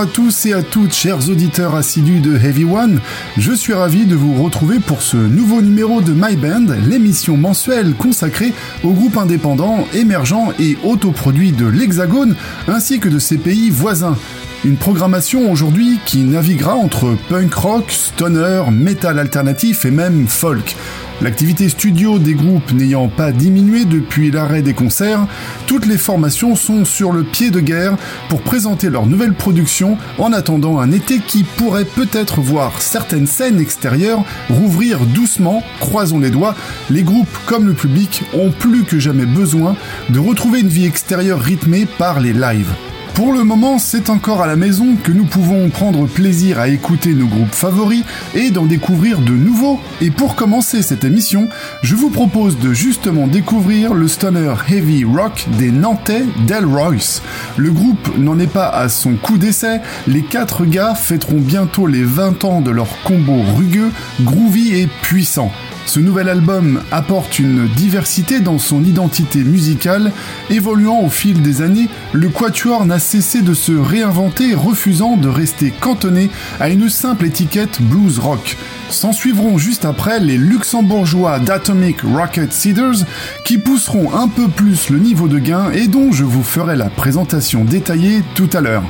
à tous et à toutes, chers auditeurs assidus de Heavy One. Je suis ravi de vous retrouver pour ce nouveau numéro de My Band, l'émission mensuelle consacrée aux groupes indépendants, émergents et autoproduits de l'Hexagone, ainsi que de ses pays voisins. Une programmation aujourd'hui qui naviguera entre punk rock, stoner, metal alternatif et même folk. L'activité studio des groupes n'ayant pas diminué depuis l'arrêt des concerts, toutes les formations sont sur le pied de guerre pour présenter leurs nouvelles productions en attendant un été qui pourrait peut-être voir certaines scènes extérieures rouvrir doucement, croisons les doigts, les groupes comme le public ont plus que jamais besoin de retrouver une vie extérieure rythmée par les lives. Pour le moment, c'est encore à la maison que nous pouvons prendre plaisir à écouter nos groupes favoris et d'en découvrir de nouveaux. Et pour commencer cette émission, je vous propose de justement découvrir le stoner heavy rock des Nantais Del Royce. Le groupe n'en est pas à son coup d'essai, les quatre gars fêteront bientôt les 20 ans de leur combo rugueux, groovy et puissant. Ce nouvel album apporte une diversité dans son identité musicale. Évoluant au fil des années, le Quatuor n'a cessé de se réinventer, refusant de rester cantonné à une simple étiquette blues rock. S'en suivront juste après les luxembourgeois d'Atomic Rocket Seeders qui pousseront un peu plus le niveau de gain et dont je vous ferai la présentation détaillée tout à l'heure.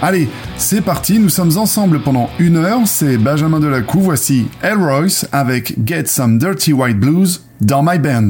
Allez, c'est parti, nous sommes ensemble pendant une heure, c'est Benjamin Delacou, voici Elroyce avec Get Some Dirty White Blues dans My Band.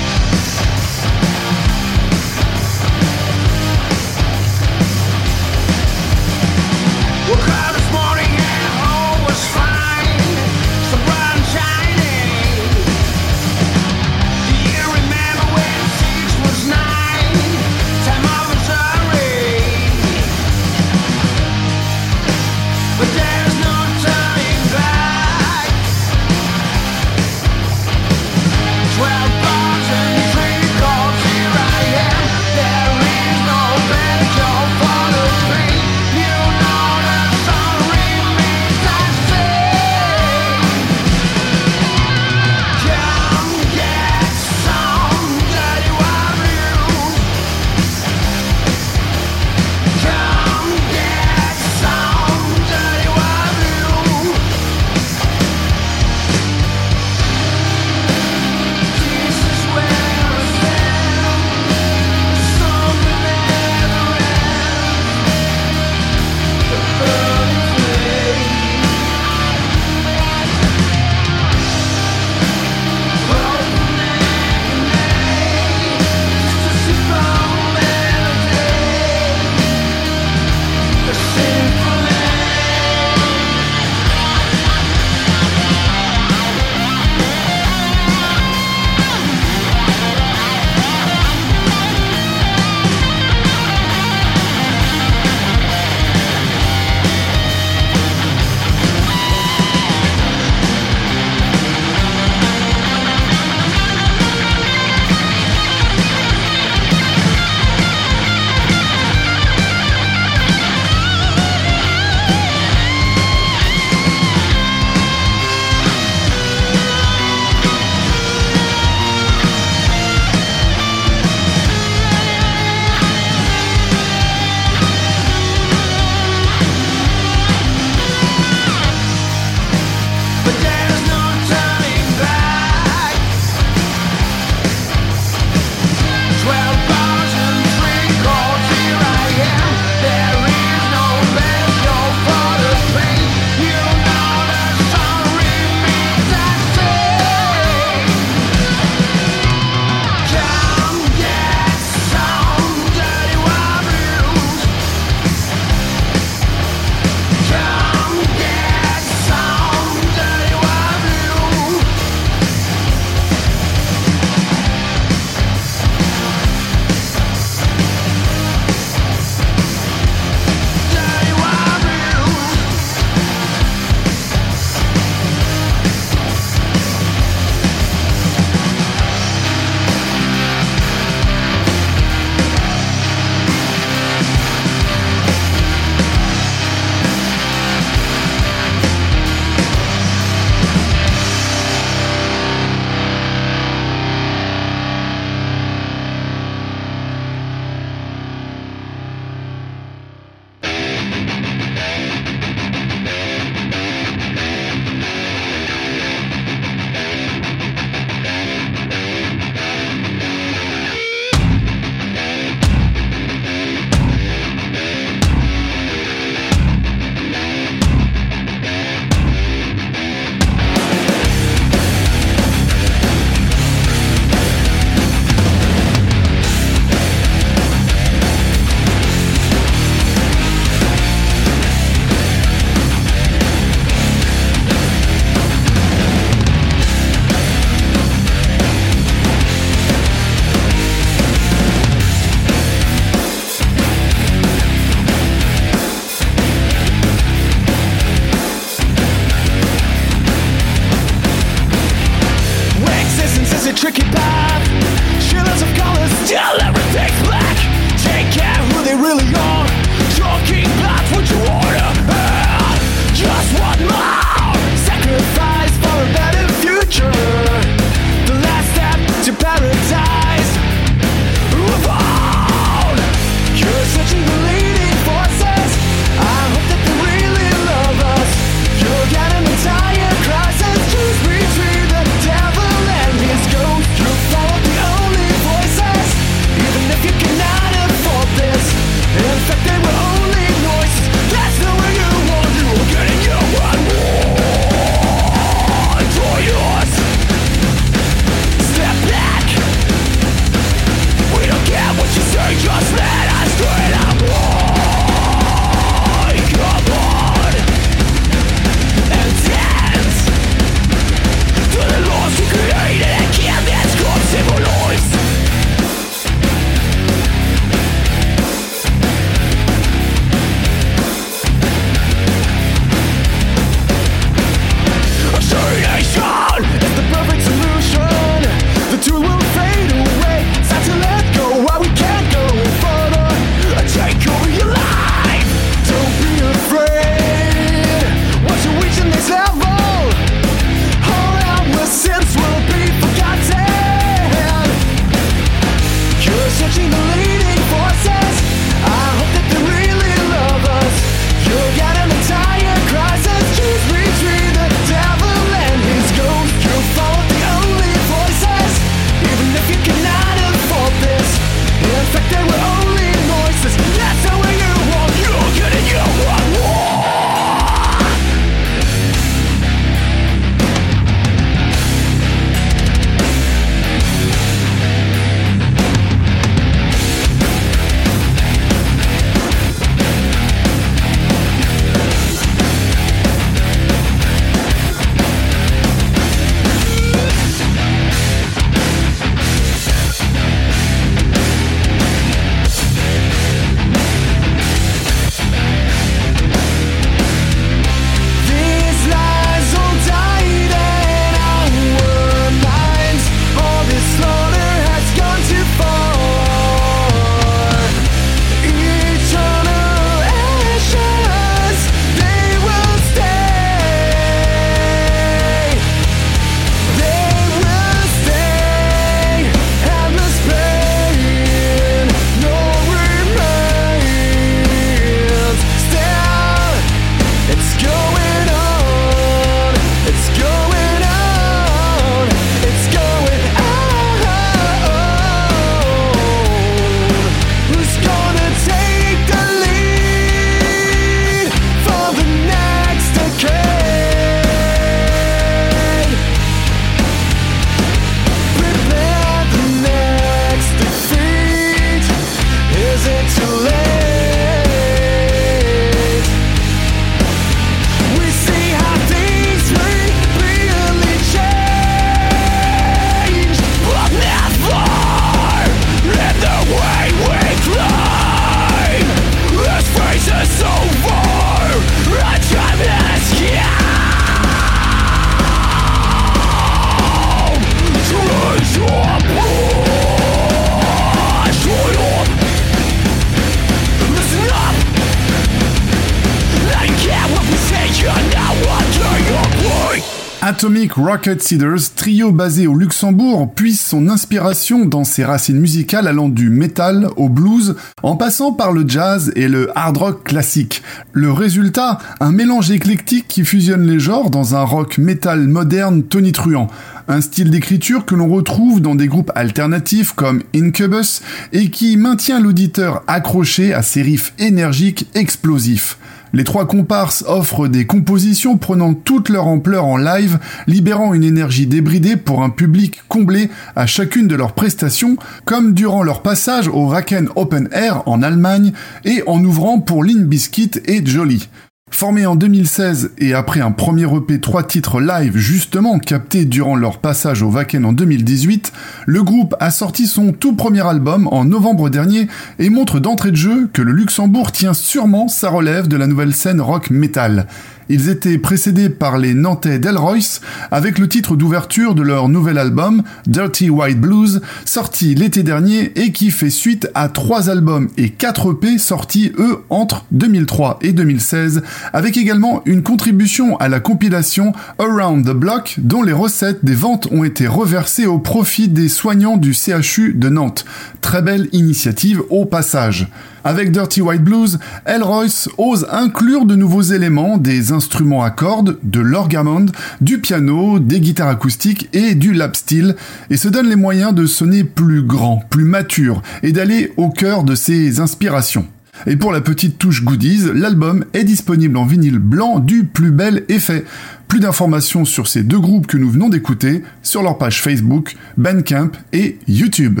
Rocket Seeders, trio basé au Luxembourg, puise son inspiration dans ses racines musicales allant du metal au blues, en passant par le jazz et le hard rock classique. Le résultat, un mélange éclectique qui fusionne les genres dans un rock metal moderne tonitruant. Un style d'écriture que l'on retrouve dans des groupes alternatifs comme Incubus et qui maintient l'auditeur accroché à ses riffs énergiques explosifs. Les trois comparses offrent des compositions prenant toute leur ampleur en live, libérant une énergie débridée pour un public comblé à chacune de leurs prestations, comme durant leur passage au Wacken Open Air en Allemagne et en ouvrant pour Lynn Biscuit et Jolie. Formé en 2016 et après un premier EP 3 titres live justement capté durant leur passage au Wacken en 2018, le groupe a sorti son tout premier album en novembre dernier et montre d'entrée de jeu que le Luxembourg tient sûrement sa relève de la nouvelle scène rock metal. Ils étaient précédés par les Nantais d'Elroyce avec le titre d'ouverture de leur nouvel album, Dirty White Blues, sorti l'été dernier et qui fait suite à trois albums et quatre EP sortis eux entre 2003 et 2016, avec également une contribution à la compilation Around the Block dont les recettes des ventes ont été reversées au profit des soignants du CHU de Nantes. Très belle initiative au passage. Avec Dirty White Blues, Elroyce ose inclure de nouveaux éléments, des instruments à cordes, de l'orgamond, du piano, des guitares acoustiques et du lap steel, et se donne les moyens de sonner plus grand, plus mature, et d'aller au cœur de ses inspirations. Et pour la petite touche goodies, l'album est disponible en vinyle blanc du plus bel effet. Plus d'informations sur ces deux groupes que nous venons d'écouter sur leur page Facebook, Bandcamp et YouTube.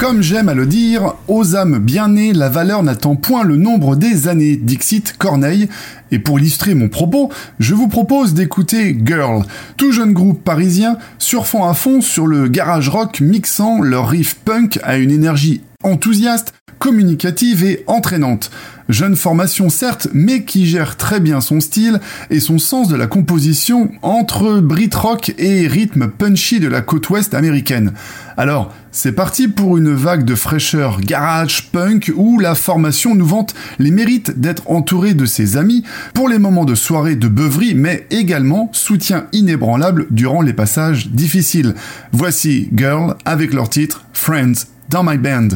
Comme j'aime à le dire, aux âmes bien nées, la valeur n'attend point le nombre des années, Dixit Corneille. Et pour illustrer mon propos, je vous propose d'écouter Girl, tout jeune groupe parisien surfant à fond sur le garage rock mixant leur riff punk à une énergie enthousiaste, communicative et entraînante. Jeune formation certes, mais qui gère très bien son style et son sens de la composition entre Brit rock et rythme punchy de la côte ouest américaine. Alors, c'est parti pour une vague de fraîcheur garage punk où la formation nous vante les mérites d'être entouré de ses amis pour les moments de soirée de beuverie, mais également soutien inébranlable durant les passages difficiles. Voici Girl avec leur titre Friends dans my band.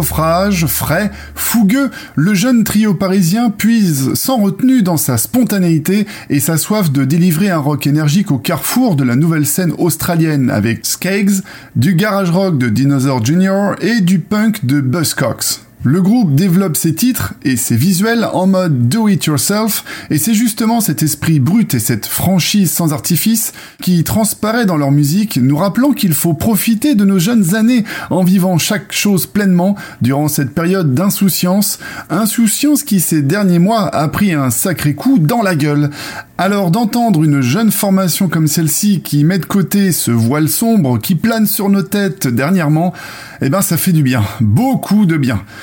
Décoffrage, frais, fougueux, le jeune trio parisien puise sans retenue dans sa spontanéité et sa soif de délivrer un rock énergique au carrefour de la nouvelle scène australienne avec Skeggs, du garage rock de Dinosaur Jr. et du punk de Buzzcocks. Le groupe développe ses titres et ses visuels en mode do it yourself et c'est justement cet esprit brut et cette franchise sans artifice qui transparaît dans leur musique, nous rappelant qu'il faut profiter de nos jeunes années en vivant chaque chose pleinement durant cette période d'insouciance, insouciance qui ces derniers mois a pris un sacré coup dans la gueule. Alors d'entendre une jeune formation comme celle-ci qui met de côté ce voile sombre qui plane sur nos têtes dernièrement, eh ben ça fait du bien, beaucoup de bien.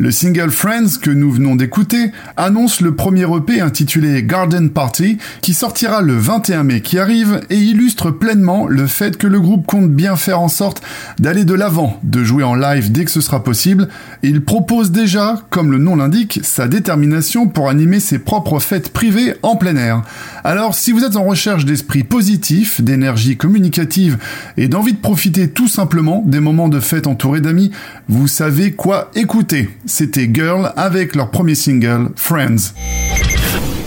Le single Friends que nous venons d'écouter annonce le premier EP intitulé Garden Party qui sortira le 21 mai qui arrive et illustre pleinement le fait que le groupe compte bien faire en sorte d'aller de l'avant, de jouer en live dès que ce sera possible. il propose déjà, comme le nom l'indique, sa détermination pour animer ses propres fêtes privées en plein air. Alors si vous êtes en recherche d'esprit positif, d'énergie communicative et d'envie de profiter tout simplement des moments de fête entourés d'amis, vous savez quoi écouter c'était Girl avec leur premier single, Friends.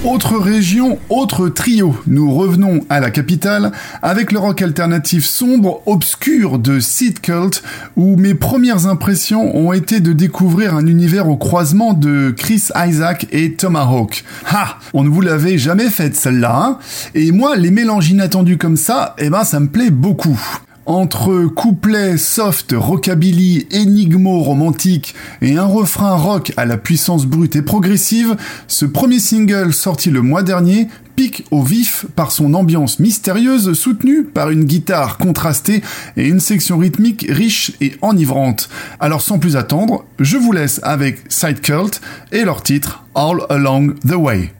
Autre région, autre trio. Nous revenons à la capitale avec le rock alternatif sombre, obscur de Seed Cult, où mes premières impressions ont été de découvrir un univers au croisement de Chris Isaac et Tomahawk. Ha! On ne vous l'avait jamais faite celle-là, hein Et moi, les mélanges inattendus comme ça, eh ben, ça me plaît beaucoup. Entre couplets soft, rockabilly, énigmo-romantique et un refrain rock à la puissance brute et progressive, ce premier single sorti le mois dernier pique au vif par son ambiance mystérieuse soutenue par une guitare contrastée et une section rythmique riche et enivrante. Alors sans plus attendre, je vous laisse avec Side Cult et leur titre All Along the Way.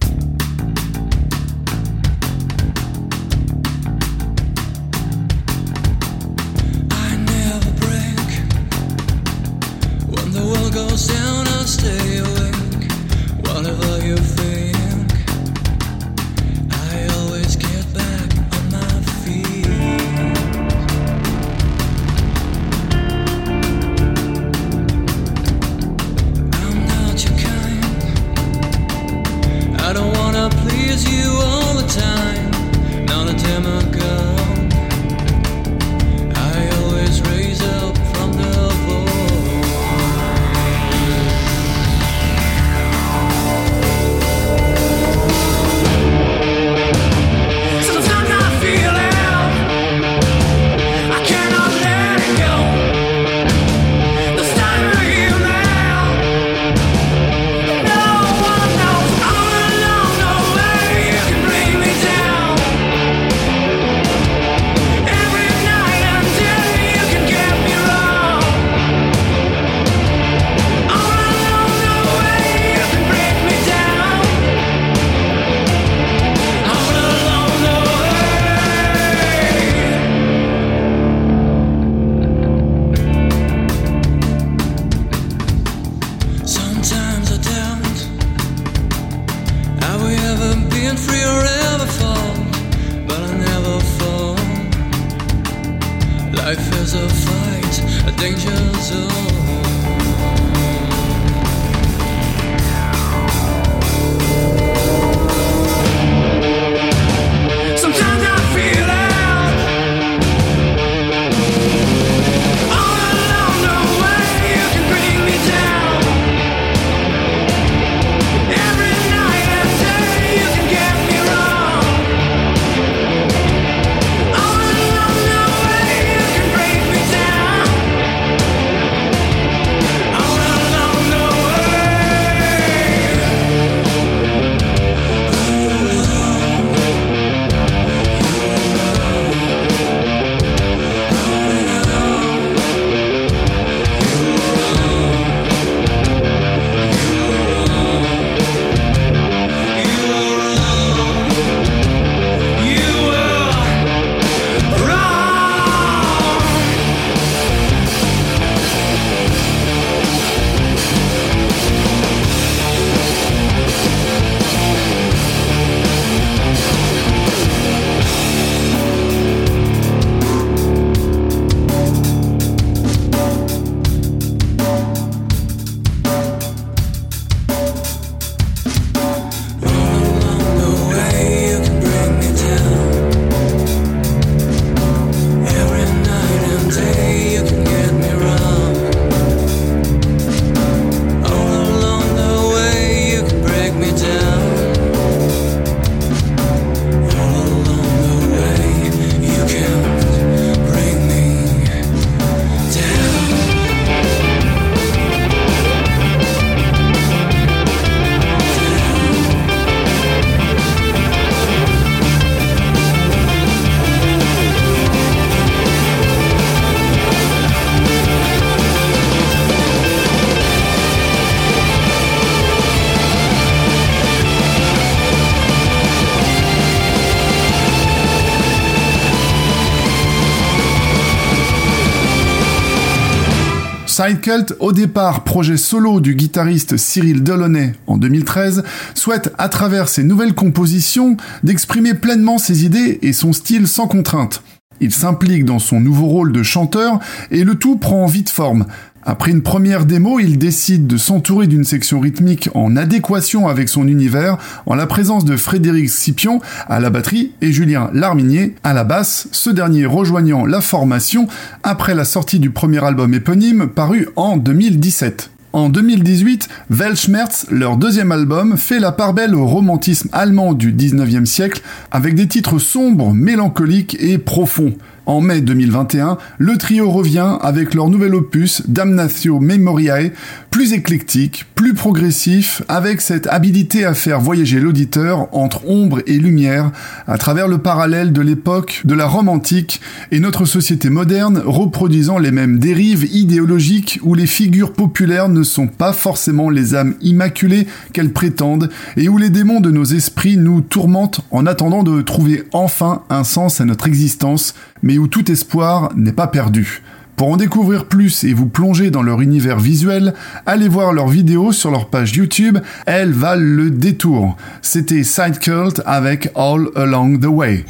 Sidecult, au départ projet solo du guitariste Cyril Delaunay en 2013, souhaite à travers ses nouvelles compositions d'exprimer pleinement ses idées et son style sans contrainte. Il s'implique dans son nouveau rôle de chanteur et le tout prend vite forme. Après une première démo, il décide de s'entourer d'une section rythmique en adéquation avec son univers, en la présence de Frédéric Scipion à la batterie et Julien Larminier à la basse, ce dernier rejoignant la formation après la sortie du premier album éponyme paru en 2017. En 2018, Weltschmerz, leur deuxième album, fait la part belle au romantisme allemand du 19e siècle avec des titres sombres, mélancoliques et profonds. En mai 2021, le trio revient avec leur nouvel opus Damnatio Memoriae, plus éclectique, plus progressif, avec cette habilité à faire voyager l'auditeur entre ombre et lumière à travers le parallèle de l'époque de la Rome antique et notre société moderne reproduisant les mêmes dérives idéologiques où les figures populaires ne sont pas forcément les âmes immaculées qu'elles prétendent et où les démons de nos esprits nous tourmentent en attendant de trouver enfin un sens à notre existence mais où tout espoir n'est pas perdu. Pour en découvrir plus et vous plonger dans leur univers visuel, allez voir leurs vidéos sur leur page YouTube, elles valent le détour. C'était Side Cult avec All Along the Way.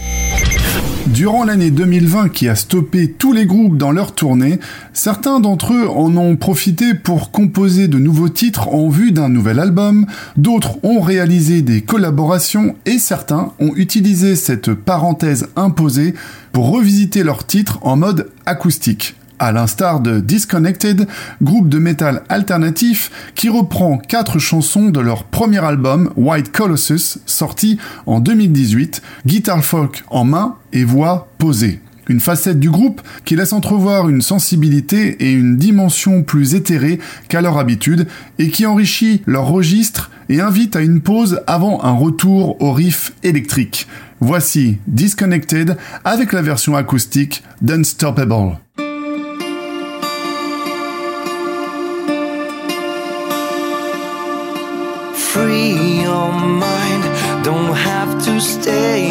Durant l'année 2020 qui a stoppé tous les groupes dans leur tournée, certains d'entre eux en ont profité pour composer de nouveaux titres en vue d'un nouvel album, d'autres ont réalisé des collaborations et certains ont utilisé cette parenthèse imposée pour revisiter leurs titres en mode acoustique à l'instar de Disconnected, groupe de métal alternatif qui reprend quatre chansons de leur premier album White Colossus, sorti en 2018, guitar folk en main et voix posée. Une facette du groupe qui laisse entrevoir une sensibilité et une dimension plus éthérée qu'à leur habitude et qui enrichit leur registre et invite à une pause avant un retour au riff électrique. Voici Disconnected avec la version acoustique d'Unstoppable. Stay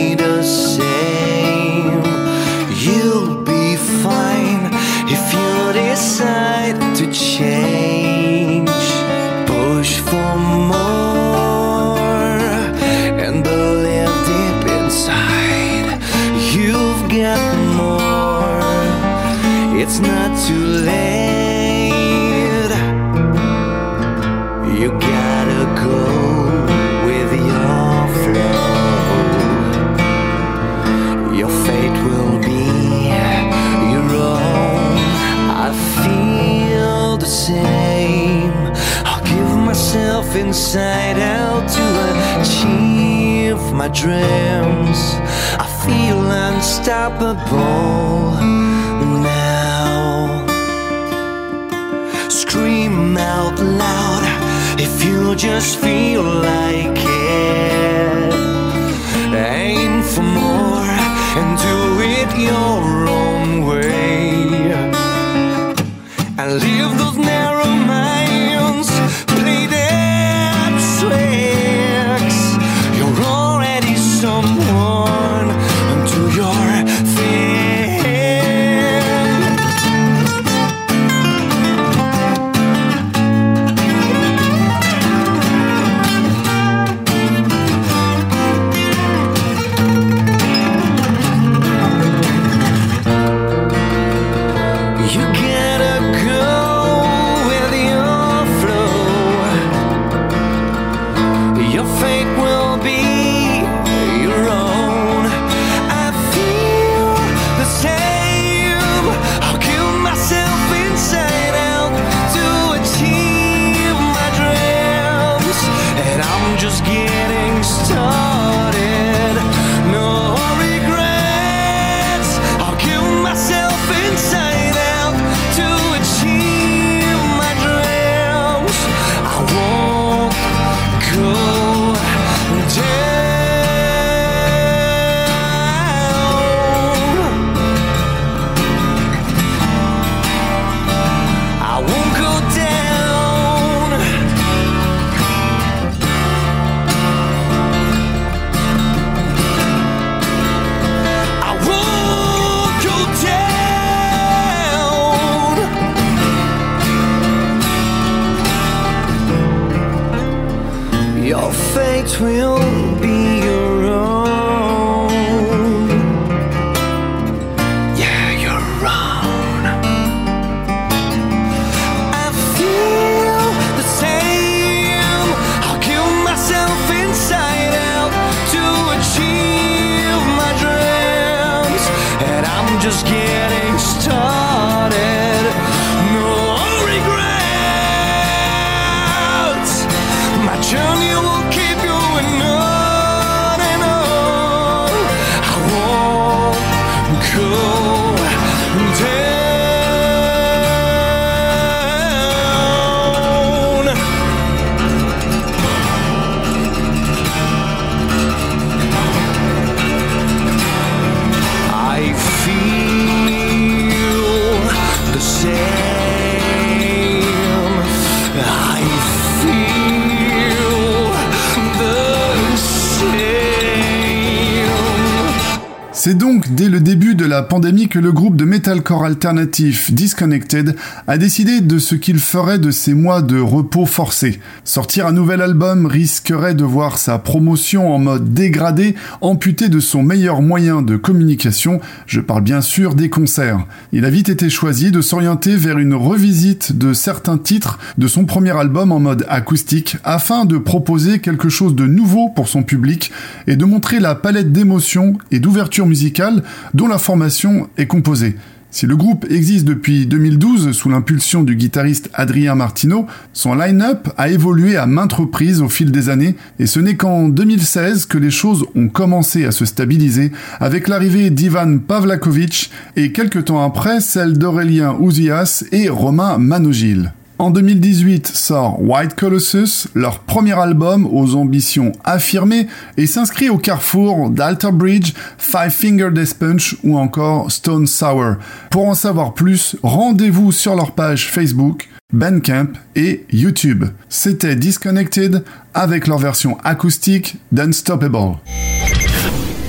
pandémie que le groupe de metalcore alternatif Disconnected a décidé de ce qu'il ferait de ces mois de repos forcé. Sortir un nouvel album risquerait de voir sa promotion en mode dégradé, amputée de son meilleur moyen de communication, je parle bien sûr des concerts. Il a vite été choisi de s'orienter vers une revisite de certains titres de son premier album en mode acoustique afin de proposer quelque chose de nouveau pour son public et de montrer la palette d'émotions et d'ouverture musicale dont la formation est composée. Si le groupe existe depuis 2012 sous l'impulsion du guitariste Adrien Martino, son line-up a évolué à maintes reprises au fil des années et ce n'est qu'en 2016 que les choses ont commencé à se stabiliser avec l'arrivée d'Ivan Pavlakovic et quelques temps après celle d'Aurélien Ouzias et Romain Manogil. En 2018 sort White Colossus, leur premier album aux ambitions affirmées, et s'inscrit au carrefour d'Alter Bridge, Five Finger Death Punch ou encore Stone Sour. Pour en savoir plus, rendez-vous sur leur page Facebook, Bandcamp et YouTube. C'était Disconnected avec leur version acoustique d'Unstoppable.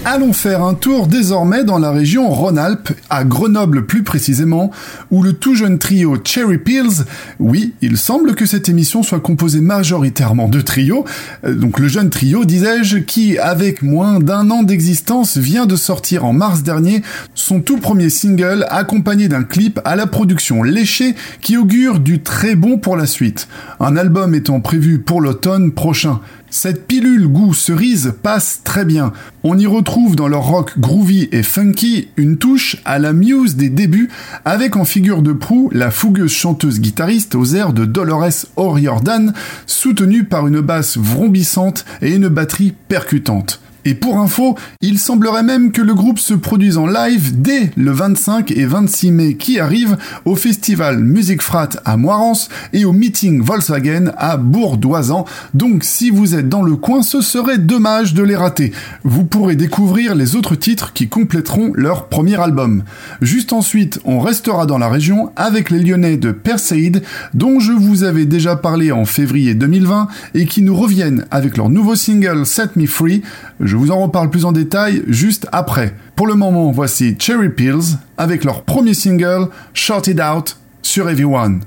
Allons faire un tour désormais dans la région Rhône-Alpes, à Grenoble plus précisément, où le tout jeune trio Cherry Pills, oui, il semble que cette émission soit composée majoritairement de trios, euh, donc le jeune trio, disais-je, qui, avec moins d'un an d'existence, vient de sortir en mars dernier son tout premier single, accompagné d'un clip à la production léchée qui augure du très bon pour la suite. Un album étant prévu pour l'automne prochain. Cette pilule goût cerise passe très bien. On y retrouve dans leur rock groovy et funky une touche à la Muse des débuts, avec en figure de proue la fougueuse chanteuse guitariste aux airs de Dolores O'Riordan, soutenue par une basse vrombissante et une batterie percutante. Et pour info, il semblerait même que le groupe se produise en live dès le 25 et 26 mai qui arrivent au festival Music Frat à Moirans et au meeting Volkswagen à Bourdoisan. Donc si vous êtes dans le coin, ce serait dommage de les rater. Vous pourrez découvrir les autres titres qui compléteront leur premier album. Juste ensuite, on restera dans la région avec les Lyonnais de Perseid dont je vous avais déjà parlé en février 2020 et qui nous reviennent avec leur nouveau single Set Me Free. Vous en reparle plus en détail juste après. Pour le moment, voici Cherry Pills avec leur premier single Short It Out sur Everyone.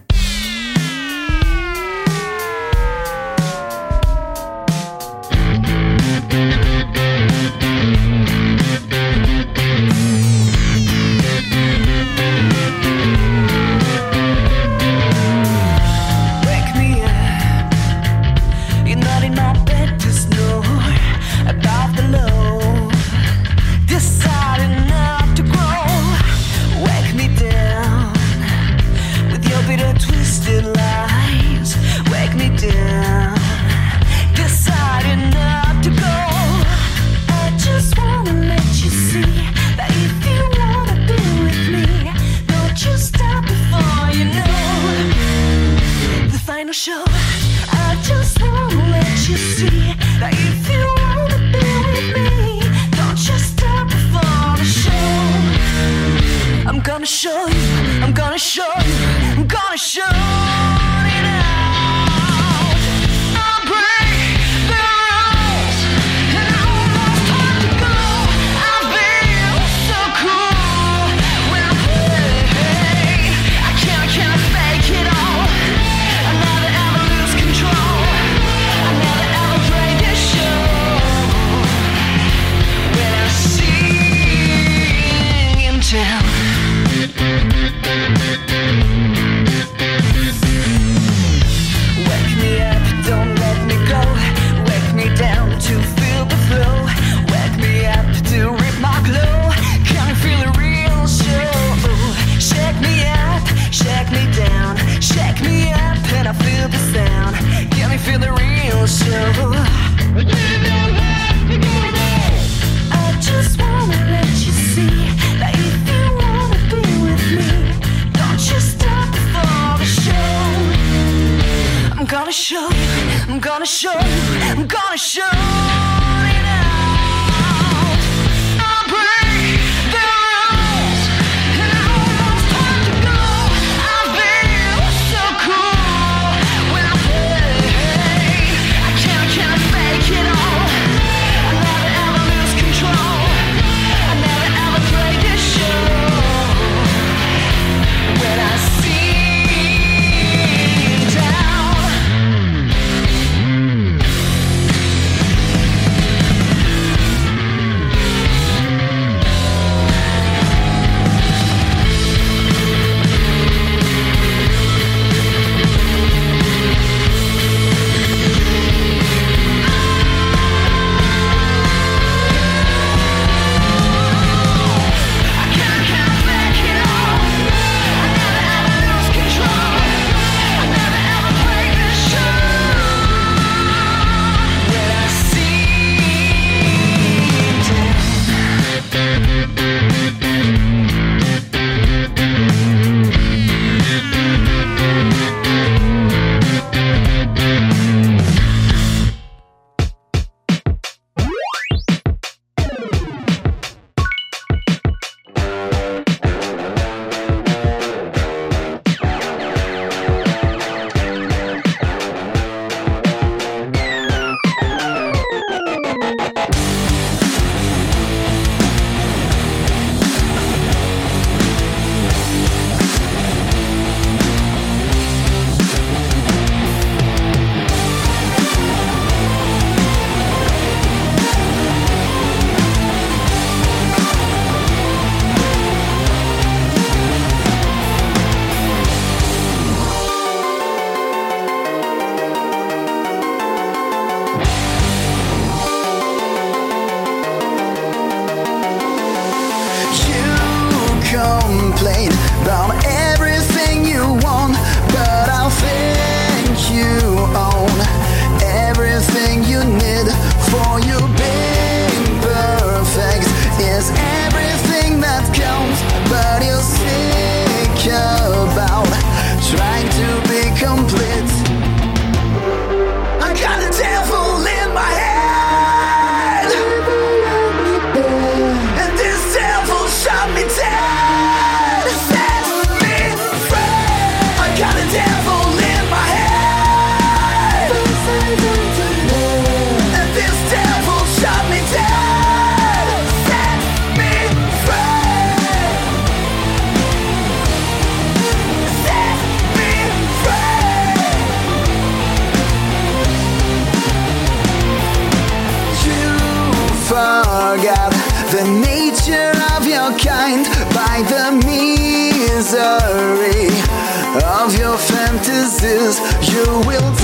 Will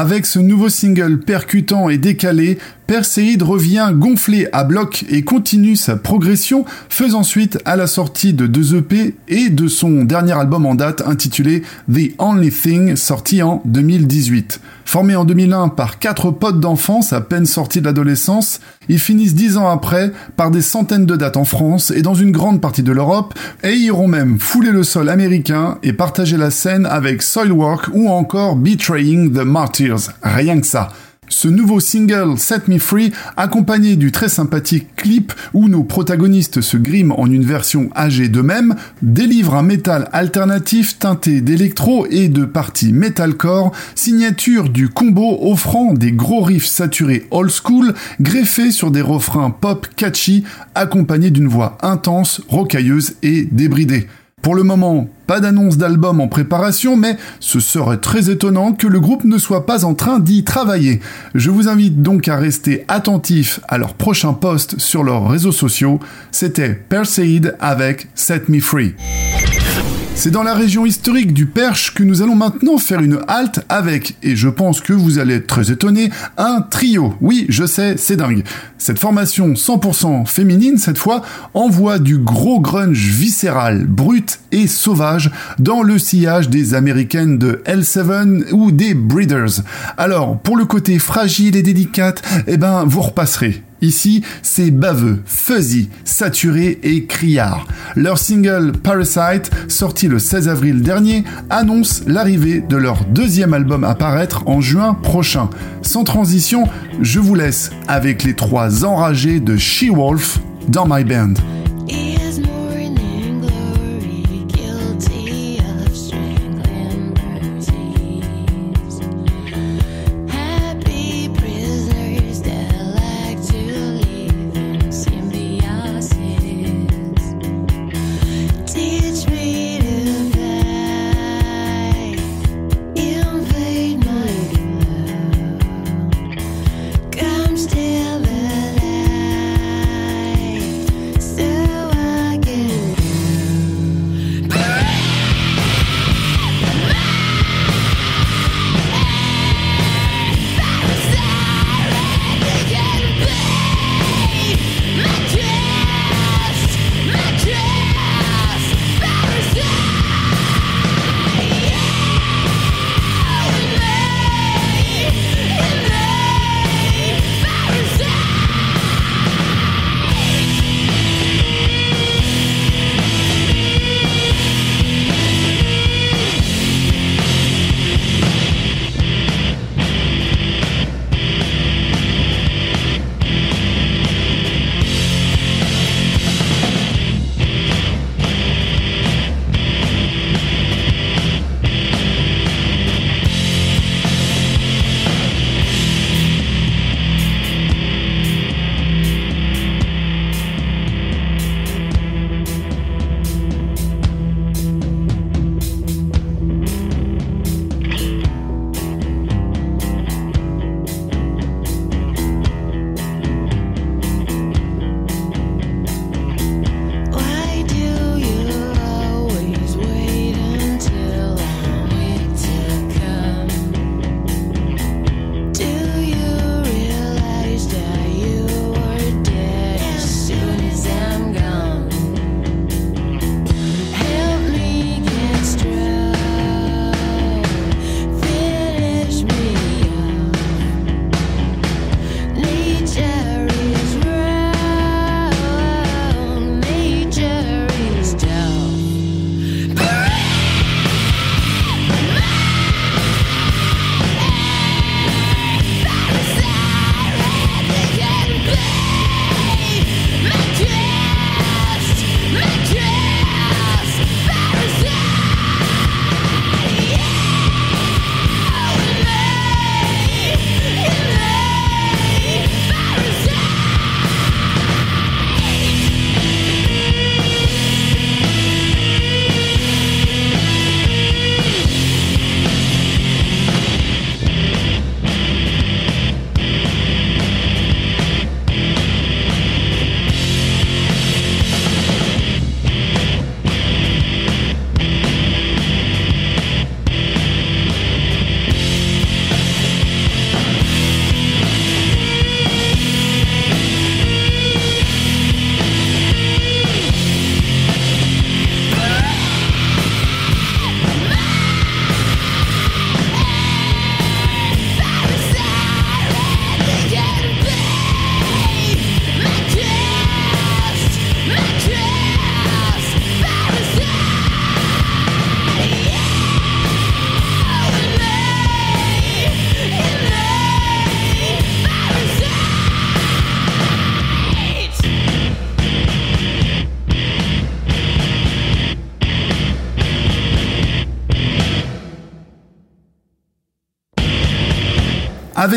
Avec ce nouveau single percutant et décalé, Perseid revient gonflé à bloc et continue sa progression, faisant suite à la sortie de deux EP et de son dernier album en date intitulé The Only Thing, sorti en 2018. Formé en 2001 par quatre potes d'enfance à peine sortis de l'adolescence, ils finissent dix ans après par des centaines de dates en France et dans une grande partie de l'Europe, et iront même fouler le sol américain et partager la scène avec Soilwork ou encore Betraying the Martyrs. Rien que ça. Ce nouveau single Set Me Free, accompagné du très sympathique clip où nos protagonistes se griment en une version âgée d'eux-mêmes, délivre un métal alternatif teinté d'électro et de parties metalcore, signature du combo offrant des gros riffs saturés old school, greffés sur des refrains pop catchy, accompagnés d'une voix intense, rocailleuse et débridée. Pour le moment, pas d'annonce d'album en préparation, mais ce serait très étonnant que le groupe ne soit pas en train d'y travailler. Je vous invite donc à rester attentif à leurs prochains posts sur leurs réseaux sociaux. C'était Perseid avec Set Me Free. C'est dans la région historique du Perche que nous allons maintenant faire une halte avec, et je pense que vous allez être très étonnés, un trio. Oui, je sais, c'est dingue. Cette formation 100% féminine, cette fois, envoie du gros grunge viscéral, brut et sauvage dans le sillage des américaines de L7 ou des Breeders. Alors, pour le côté fragile et délicate, eh ben, vous repasserez. Ici, c'est baveux, fuzzy, saturé et criard. Leur single Parasite, sorti le 16 avril dernier, annonce l'arrivée de leur deuxième album à paraître en juin prochain. Sans transition, je vous laisse avec les trois enragés de She-Wolf dans My Band.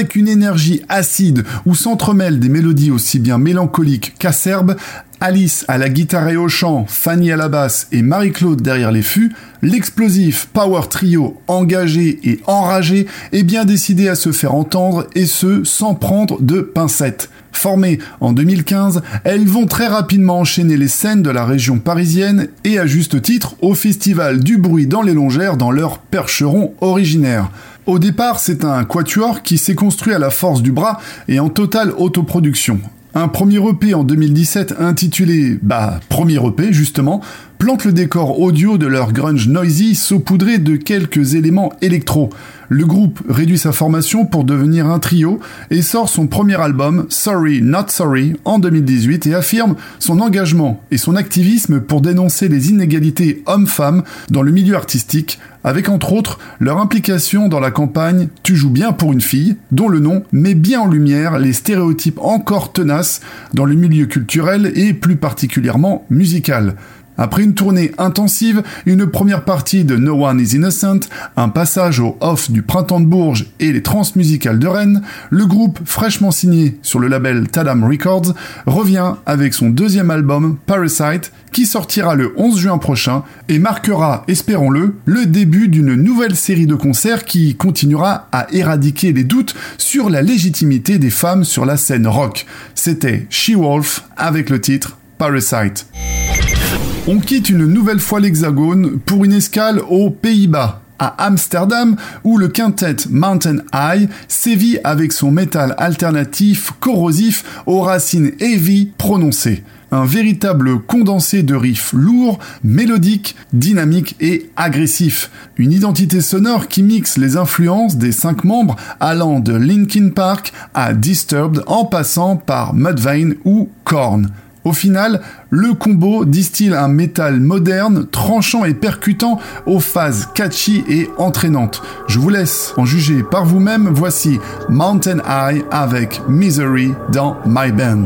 Avec une énergie acide où s'entremêlent des mélodies aussi bien mélancoliques qu'acerbes, Alice à la guitare et au chant, Fanny à la basse et Marie-Claude derrière les fûts, l'explosif power trio engagé et enragé est bien décidé à se faire entendre et ce sans prendre de pincettes. Formées en 2015, elles vont très rapidement enchaîner les scènes de la région parisienne et à juste titre au festival du bruit dans les longères dans leur percheron originaire. Au départ, c'est un quatuor qui s'est construit à la force du bras et en totale autoproduction. Un premier EP en 2017 intitulé, bah, premier EP justement, plante le décor audio de leur grunge noisy saupoudré de quelques éléments électro. Le groupe réduit sa formation pour devenir un trio et sort son premier album, Sorry Not Sorry, en 2018 et affirme son engagement et son activisme pour dénoncer les inégalités hommes-femmes dans le milieu artistique, avec entre autres leur implication dans la campagne Tu joues bien pour une fille, dont le nom met bien en lumière les stéréotypes encore tenaces dans le milieu culturel et plus particulièrement musical. Après une tournée intensive, une première partie de No One is Innocent, un passage au off du Printemps de Bourges et les transmusicales de Rennes, le groupe fraîchement signé sur le label Tadam Records revient avec son deuxième album Parasite qui sortira le 11 juin prochain et marquera, espérons-le, le début d'une nouvelle série de concerts qui continuera à éradiquer les doutes sur la légitimité des femmes sur la scène rock. C'était She-Wolf avec le titre Parasite. On quitte une nouvelle fois l'Hexagone pour une escale aux Pays-Bas, à Amsterdam, où le quintet Mountain High sévit avec son métal alternatif corrosif aux racines heavy prononcées. Un véritable condensé de riffs lourds, mélodiques, dynamiques et agressifs. Une identité sonore qui mixe les influences des cinq membres allant de Linkin Park à Disturbed en passant par Mudvayne ou Korn. Au final, le combo distille un métal moderne, tranchant et percutant aux phases catchy et entraînantes. Je vous laisse en juger par vous-même. Voici Mountain High avec Misery dans My Band.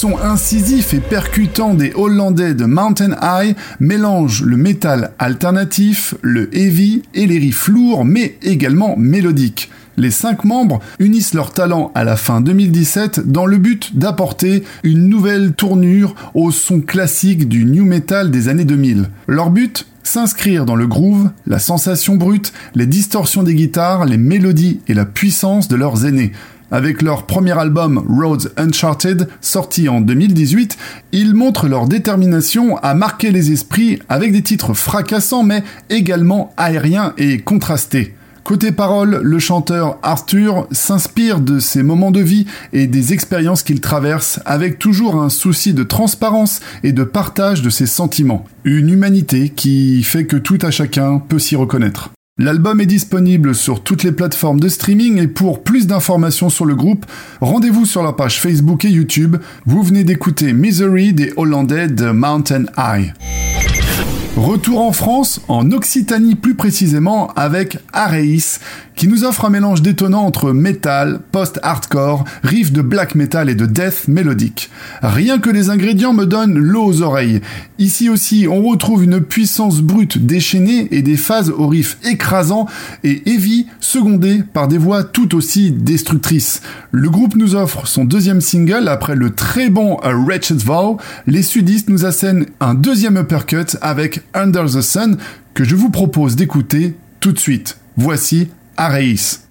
Son incisif et percutant des Hollandais de Mountain High mélange le métal alternatif, le heavy et les riffs lourds mais également mélodiques. Les cinq membres unissent leur talent à la fin 2017 dans le but d'apporter une nouvelle tournure au son classique du new metal des années 2000. Leur but S'inscrire dans le groove, la sensation brute, les distorsions des guitares, les mélodies et la puissance de leurs aînés. Avec leur premier album Roads Uncharted, sorti en 2018, ils montrent leur détermination à marquer les esprits avec des titres fracassants mais également aériens et contrastés. Côté parole, le chanteur Arthur s'inspire de ses moments de vie et des expériences qu'il traverse avec toujours un souci de transparence et de partage de ses sentiments. Une humanité qui fait que tout à chacun peut s'y reconnaître. L'album est disponible sur toutes les plateformes de streaming et pour plus d'informations sur le groupe, rendez-vous sur leur page Facebook et YouTube. Vous venez d'écouter Misery des Hollandais de Mountain High. Retour en France, en Occitanie plus précisément, avec Areis, qui nous offre un mélange détonnant entre metal, post-hardcore, riff de black metal et de death mélodique. Rien que les ingrédients me donnent l'eau aux oreilles. Ici aussi, on retrouve une puissance brute déchaînée et des phases au riff écrasant et heavy, secondées par des voix tout aussi destructrices. Le groupe nous offre son deuxième single après le très bon A Wretched Vow. Les sudistes nous assènent un deuxième uppercut avec Under the Sun que je vous propose d'écouter tout de suite. Voici Areis.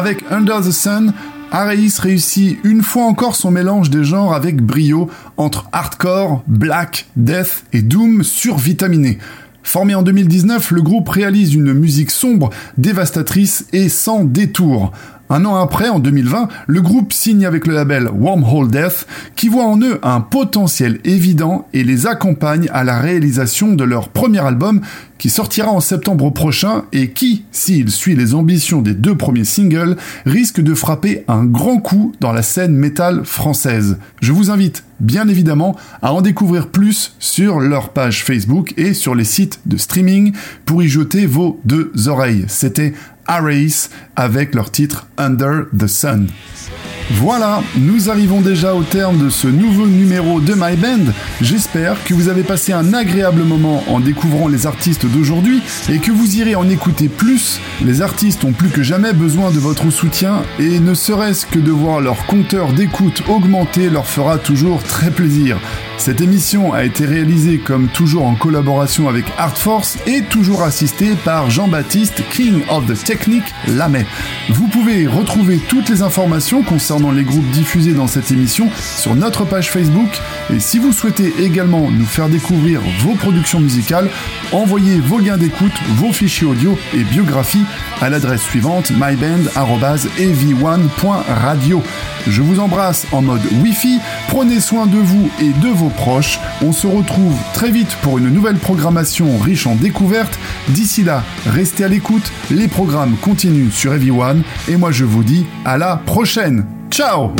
Avec Under the Sun, Areis réussit une fois encore son mélange des genres avec brio entre hardcore, black, death et doom survitaminé. Formé en 2019, le groupe réalise une musique sombre, dévastatrice et sans détour. Un an après, en 2020, le groupe signe avec le label Wormhole Death, qui voit en eux un potentiel évident et les accompagne à la réalisation de leur premier album, qui sortira en septembre prochain et qui, s'il suit les ambitions des deux premiers singles, risque de frapper un grand coup dans la scène métal française. Je vous invite, bien évidemment, à en découvrir plus sur leur page Facebook et sur les sites de streaming pour y jeter vos deux oreilles. C'était Arace avec leur titre Under the Sun. Voilà, nous arrivons déjà au terme de ce nouveau numéro de My Band. J'espère que vous avez passé un agréable moment en découvrant les artistes d'aujourd'hui et que vous irez en écouter plus. Les artistes ont plus que jamais besoin de votre soutien et ne serait-ce que de voir leur compteur d'écoute augmenter leur fera toujours très plaisir. Cette émission a été réalisée comme toujours en collaboration avec Art Force et toujours assistée par Jean-Baptiste King of the Technique Lamet. Vous pouvez retrouver toutes les informations concernant les groupes diffusés dans cette émission sur notre page Facebook et si vous souhaitez également nous faire découvrir vos productions musicales, envoyez vos gains d'écoute, vos fichiers audio et biographies à l'adresse suivante myband@av1.radio. Je vous embrasse en mode Wi-Fi, prenez soin de vous et de vos proches. On se retrouve très vite pour une nouvelle programmation riche en découvertes. D'ici là, restez à l'écoute, les programmes continuent sur Heavy One et moi je vous dis à la prochaine. Tchau!